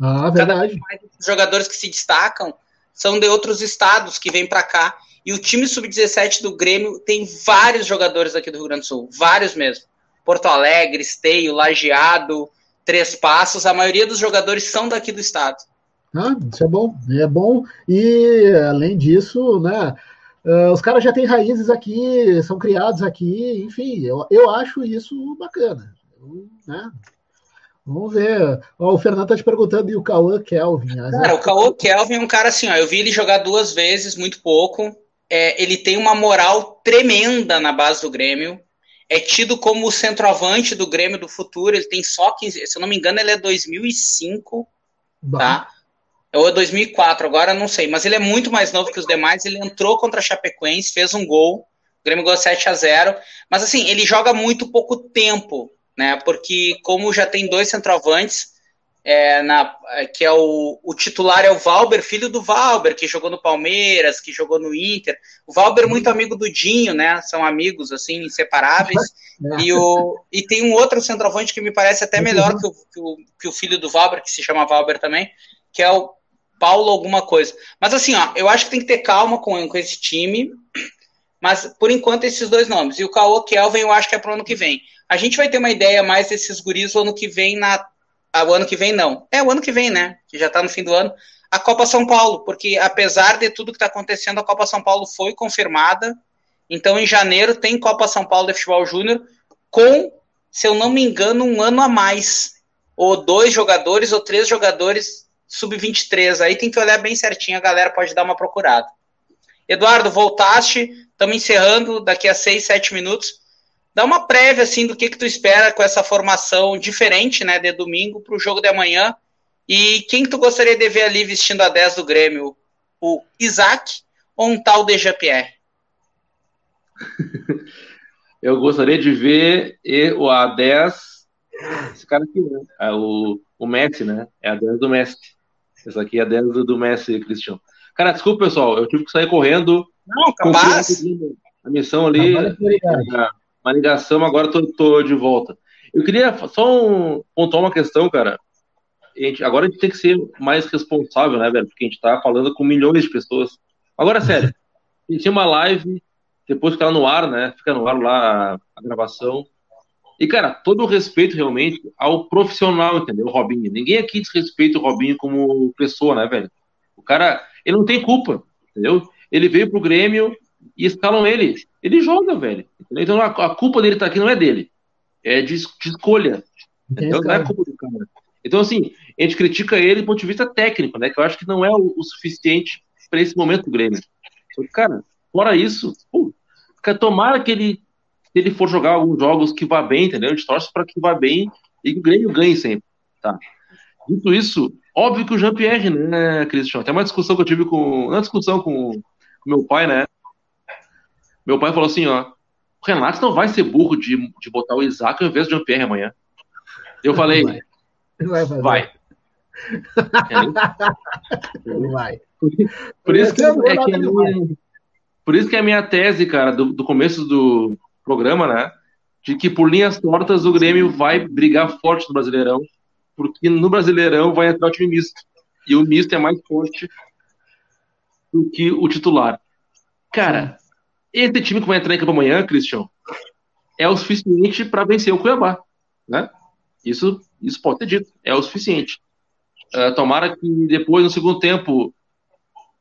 Ah, verdade. Os jogadores que se destacam são de outros estados que vêm para cá. E o time sub-17 do Grêmio tem vários jogadores aqui do Rio Grande do Sul, vários mesmo. Porto Alegre, Esteio, Lajeado, Três Passos, a maioria dos jogadores são daqui do estado. Ah, isso é bom, é bom. E além disso, né, uh, os caras já têm raízes aqui, são criados aqui, enfim, eu, eu acho isso bacana. Eu, né, Vamos ver. Ó, o Fernando tá te perguntando e o Cauã Kelvin. Cara, o Cauã Kelvin é um cara assim, ó, eu vi ele jogar duas vezes, muito pouco. É, ele tem uma moral tremenda na base do Grêmio. É tido como o centroavante do Grêmio do futuro. Ele tem só 15. Se eu não me engano, ele é 2005. Bah. Tá? Ou é 2004, agora não sei. Mas ele é muito mais novo que os demais. Ele entrou contra a Chapecoense, fez um gol. O Grêmio ganhou 7 a 0 Mas assim, ele joga muito pouco tempo né? Porque como já tem dois centroavantes, é, na, que é o, o titular é o Valber, filho do Valber, que jogou no Palmeiras, que jogou no Inter. O Valber muito amigo do Dinho, né? São amigos assim inseparáveis. E, o, e tem um outro centroavante que me parece até melhor que o, que o, que o filho do Valber, que se chama Valber também, que é o Paulo alguma coisa. Mas assim, ó, eu acho que tem que ter calma com, com esse time. Mas por enquanto esses dois nomes. E o Caô Kelvin eu acho que é pro ano que vem. A gente vai ter uma ideia mais desses guris o ano que vem na. Ah, o ano que vem não. É o ano que vem, né? Que já está no fim do ano. A Copa São Paulo, porque apesar de tudo que está acontecendo, a Copa São Paulo foi confirmada. Então, em janeiro, tem Copa São Paulo de Futebol Júnior com, se eu não me engano, um ano a mais. Ou dois jogadores ou três jogadores sub-23. Aí tem que olhar bem certinho, a galera pode dar uma procurada. Eduardo, voltaste, estamos encerrando daqui a seis, sete minutos. Dá uma prévia assim do que, que tu espera com essa formação diferente, né, de domingo para o jogo de amanhã. E quem tu gostaria de ver ali vestindo a 10 do Grêmio? O Isaac ou um tal de Jean-Pierre? [laughs] Eu gostaria de ver o A10, esse cara aqui, né? É o, o Messi, né? É a 10 do Messi. Essa aqui é a 10 do, Messi, Cristiano. Cara, desculpa, pessoal, eu tive que sair correndo. Não, capaz. A missão ali uma ligação, agora tô, tô de volta. Eu queria só um, pontuar uma questão, cara. A gente, agora a gente tem que ser mais responsável, né, velho? Porque a gente tá falando com milhões de pessoas. Agora, sério, [laughs] a gente tinha uma live, depois fica no ar, né? Fica no ar lá a gravação. E, cara, todo o respeito realmente ao profissional, entendeu? Robinho. Ninguém aqui desrespeita o Robinho como pessoa, né, velho? O cara, ele não tem culpa, entendeu? Ele veio pro Grêmio, e escalam ele. Ele joga, velho. Então a, culpa dele tá aqui não é dele. É de, de escolha. Então, não é culpa do cara. Então, assim, a gente critica ele do ponto de vista técnico, né? Que eu acho que não é o, o suficiente para esse momento do Grêmio. Que, cara, fora isso, pô, cara, tomara que ele, se ele for jogar alguns jogos que vá bem, entendeu? A gente torce para que vá bem e que o Grêmio ganhe sempre, tá? Dito isso, óbvio que o Jean-Pierre, né, Cristian? Tem uma discussão que eu tive com. Uma discussão com, com meu pai, né? Meu pai falou assim, ó, o Renato não vai ser burro de, de botar o Isaac ao invés do Jean-Pierre amanhã. Eu falei, vai. Vai. vai. vai. Por isso, que, é que minha, por isso que é a minha tese, cara, do, do começo do programa, né? De que por linhas tortas o Grêmio vai brigar forte no Brasileirão, porque no Brasileirão vai entrar o time misto. E o misto é mais forte do que o titular. Cara, esse time que vai entrar em campo amanhã, Christian, é o suficiente para vencer o Cuiabá. Né? Isso, isso pode ser dito. É o suficiente. Uh, tomara que depois, no segundo tempo,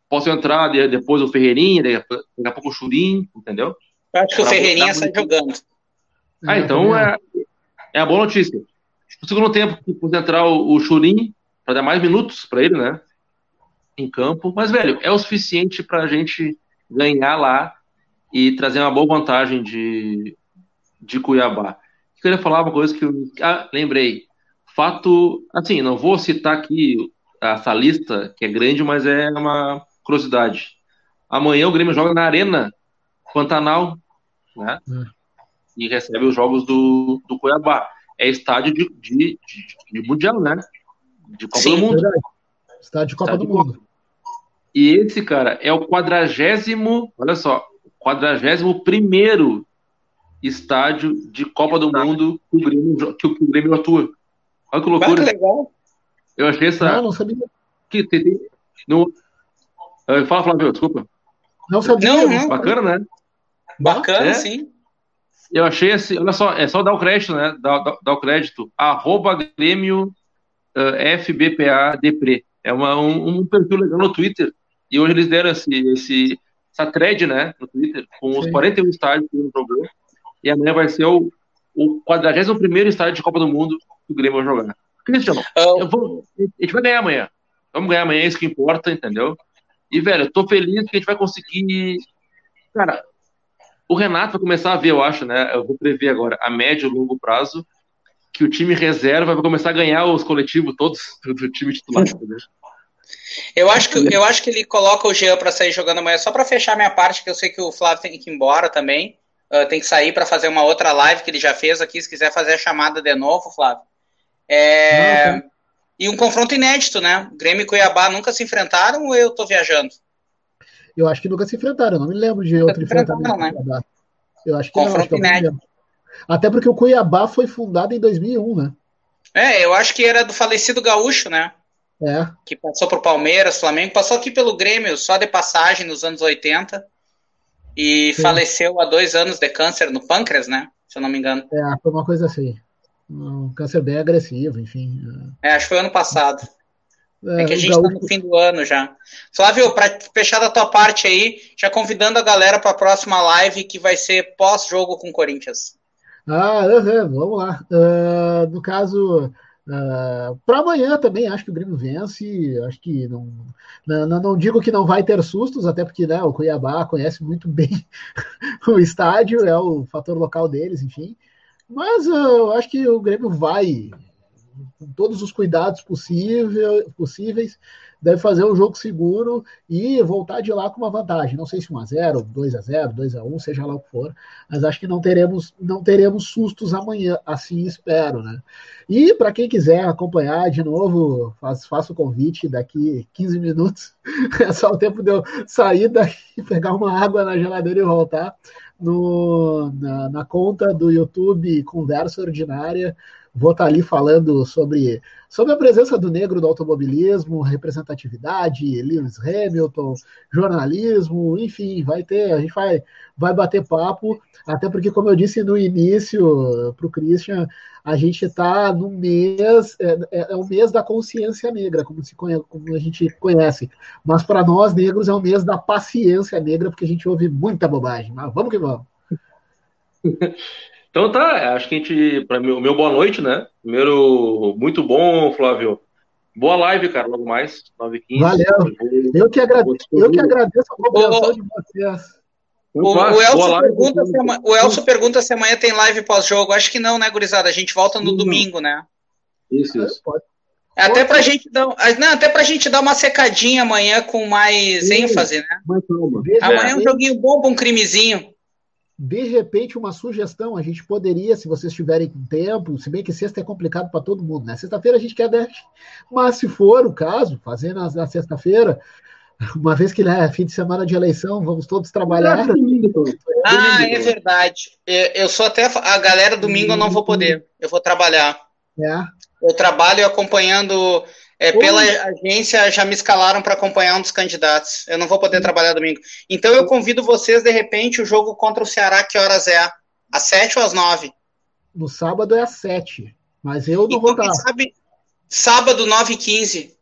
possa entrar depois o Ferreirinha, daqui a pouco o Churim, entendeu? Eu acho que pra o Ferreirinha sai jogando. Ah, então é, é a boa notícia. No segundo tempo, pode entrar o, o Churim, para dar mais minutos para ele, né? Em campo. Mas, velho, é o suficiente para a gente ganhar lá e trazer uma boa vantagem de, de Cuiabá. Eu queria falar uma coisa que eu ah, lembrei. Fato, assim, não vou citar aqui essa lista, que é grande, mas é uma curiosidade. Amanhã o Grêmio joga na Arena Pantanal, né? Hum. E recebe os jogos do, do Cuiabá. É estádio de, de, de, de Mundial, né? De Copa Sim, do Mundo. Verdade. Estádio de Copa estádio do Mundo. E esse, cara, é o quadragésimo, olha só, 41 estádio de Copa do Mundo que o Grêmio, que o Grêmio atua. Olha que loucura. que legal. Eu achei essa. Não, não sabia. Que tem, no... Fala, Flávio, desculpa. Não sabia. Não, não. Bacana, né? Bacana, é? sim. Eu achei assim, olha só, é só dar o crédito, né? Dar, dar, dar o crédito. Arroba Grêmio uh, eh, FBPA Depre. É uma, um, um, perfil legal no Twitter. E hoje eles deram esse, esse, essa thread, né? No Twitter, com os Sim. 41 estádios que o jogou. E amanhã vai ser o, o 41 estádio de Copa do Mundo que o Grêmio vai jogar. Cristiano, oh. vou, a gente vai ganhar amanhã. Vamos ganhar amanhã, é isso que importa, entendeu? E, velho, eu tô feliz que a gente vai conseguir. Cara, o Renato vai começar a ver, eu acho, né? Eu vou prever agora, a médio e longo prazo, que o time reserva vai começar a ganhar os coletivos todos [laughs] do time titular, entendeu? Eu acho que, eu acho que ele coloca o Jean para sair jogando amanhã, só para fechar minha parte, que eu sei que o Flávio tem que ir embora também. Uh, tem que sair para fazer uma outra live que ele já fez aqui, se quiser fazer a chamada de novo, Flávio. É... Não, e um confronto inédito, né? Grêmio e Cuiabá nunca se enfrentaram ou eu tô viajando? Eu acho que nunca se enfrentaram, não me lembro de outro enfrentamento. Né? Eu acho que confronto não, acho que inédito. Até porque o Cuiabá foi fundado em 2001, né? É, eu acho que era do falecido Gaúcho, né? É. Que passou por Palmeiras, Flamengo, passou aqui pelo Grêmio só de passagem nos anos 80 e Sim. faleceu há dois anos de câncer no pâncreas, né? Se eu não me engano. É, foi uma coisa assim um câncer bem agressivo, enfim. É, acho que foi ano passado. É, é que a gente está no fim do ano já. Flávio, para fechar da tua parte aí, já convidando a galera para a próxima live que vai ser pós-jogo com o Corinthians. Ah, uhum, vamos lá. Uh, no caso, uh, ah, para amanhã também acho que o Grêmio vence. Acho que não, não, não, digo que não vai ter sustos, até porque né, o Cuiabá conhece muito [laughs] bem o estádio, é o fator local deles, enfim. Mas uh, eu acho que o Grêmio vai, com todos os cuidados possível, possíveis, deve fazer um jogo seguro e voltar de lá com uma vantagem. Não sei se 1x0, 2x0, 2x1, seja lá o que for, mas acho que não teremos, não teremos sustos amanhã, assim espero, né? E para quem quiser acompanhar de novo, faço, faço o convite daqui 15 minutos. [laughs] É só o tempo de eu sair daqui, pegar uma água na geladeira e voltar no, na, na, conta do YouTube Conversa Ordinária. Vou estar ali falando sobre, sobre a presença do negro no automobilismo, representatividade, Lewis Hamilton, jornalismo, enfim, vai ter, a gente vai, vai bater papo, até porque, como eu disse no início para o Christian, a gente está no mês, é, é, é, o mês da consciência negra, como, se como a gente conhece. Mas para nós, negros, é o mês da paciência negra, porque a gente ouve muita bobagem. Mas vamos que vamos. [laughs] Então tá, acho que a gente. Para o meu boa noite, né? Primeiro, muito bom, Flávio. Boa live, cara, logo mais, 9h15. Valeu. Eu que agradeço, eu que agradeço a compreensão de vocês. O, o, Elcio pergunta se amanhã, o Elcio pergunta se amanhã tem live pós-jogo. Acho que não, né, gurizada? A gente volta no domingo, né? Isso, isso. É até pra, gente dar, não, até pra gente dar uma secadinha amanhã com mais Sim, ênfase, né? Amanhã é um joguinho bom pra um crimezinho. De repente, uma sugestão, a gente poderia, se vocês tiverem com tempo, se bem que sexta é complicado para todo mundo, né? Sexta-feira a gente quer dash, mas se for o caso, fazer na, na sexta-feira, uma vez que é fim de semana de eleição, vamos todos trabalhar. Ah, é verdade. Eu sou até. A galera domingo eu não vou poder. Eu vou trabalhar. É. Eu trabalho acompanhando. É, pela agência já me escalaram para acompanhar um dos candidatos. Eu não vou poder trabalhar domingo. Então eu convido vocês, de repente, o jogo contra o Ceará, que horas é? Às sete ou às nove? No sábado é às sete. Mas eu não então, vou estar. Sabe, sábado, nove e quinze.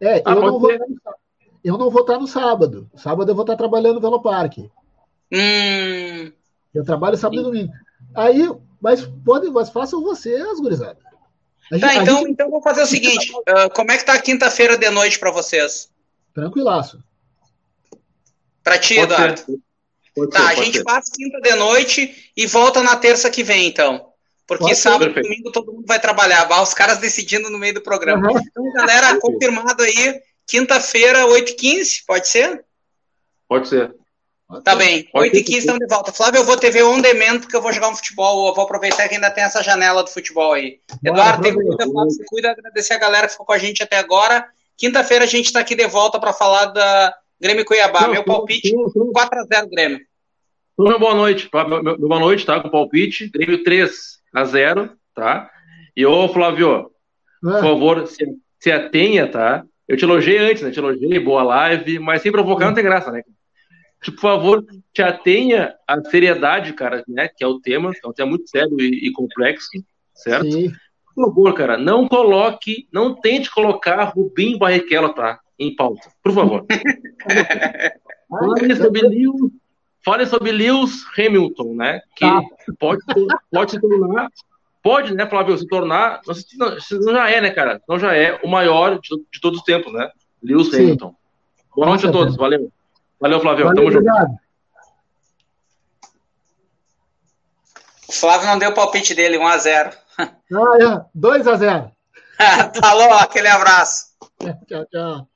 É, ah, eu não vou eu não vou estar no sábado. Sábado eu vou estar trabalhando no Velopark. Hum. Eu trabalho sábado e domingo. Aí, mas pode, mas façam vocês, gurizada. Tá, então, gente... então vou fazer o seguinte: uh, como é que tá a quinta-feira de noite para vocês? Tranquilaço. Para ti, pode Eduardo. Ser. tá, ser, a gente ser. faz quinta de noite e volta na terça que vem, então. Porque pode sábado e domingo todo mundo vai trabalhar. Os caras decidindo no meio do programa. Uhum. Então, galera, confirmado aí. Quinta-feira, 8h15, pode ser? Pode ser. Tá bem, 8h15 estamos de volta. Flávio, eu vou TV on demand porque eu vou jogar um futebol. Eu vou aproveitar que ainda tem essa janela do futebol aí. Bora, Eduardo, tem cuida, Flávio, se cuida. Agradecer a galera que ficou com a gente até agora. Quinta-feira a gente está aqui de volta para falar da Grêmio Cuiabá. Não, meu palpite, 4x0 Grêmio. Meu boa noite. Meu, boa noite, tá? Com palpite. Grêmio 3x0, tá? E ô, Flávio, por favor, se, se atenha, tá? Eu te elogiei antes, né? Te elogiei, boa live, mas sem provocar não tem graça, né? Por favor, te atenha a seriedade, cara, né? Que é o tema, é um tema muito sério e, e complexo, certo? Sim. Por favor, cara, não coloque, não tente colocar Rubinho Barrichello, tá? Em pauta. Por favor. [laughs] fale, sobre Lewis, fale sobre Lewis Hamilton, né? Que tá. pode, pode se tornar. Pode, né, Flávio, se tornar. Não, não já é, né, cara? Não já é o maior de, de todos os tempos, né? Lewis Sim. Hamilton. Boa noite a todos. Valeu. Valeu, Flávio. Valeu, Tamo obrigado. junto. O Flávio não deu o palpite dele, 1x0. Ah, é. 2x0. [laughs] Falou, aquele abraço. [laughs] tchau, tchau.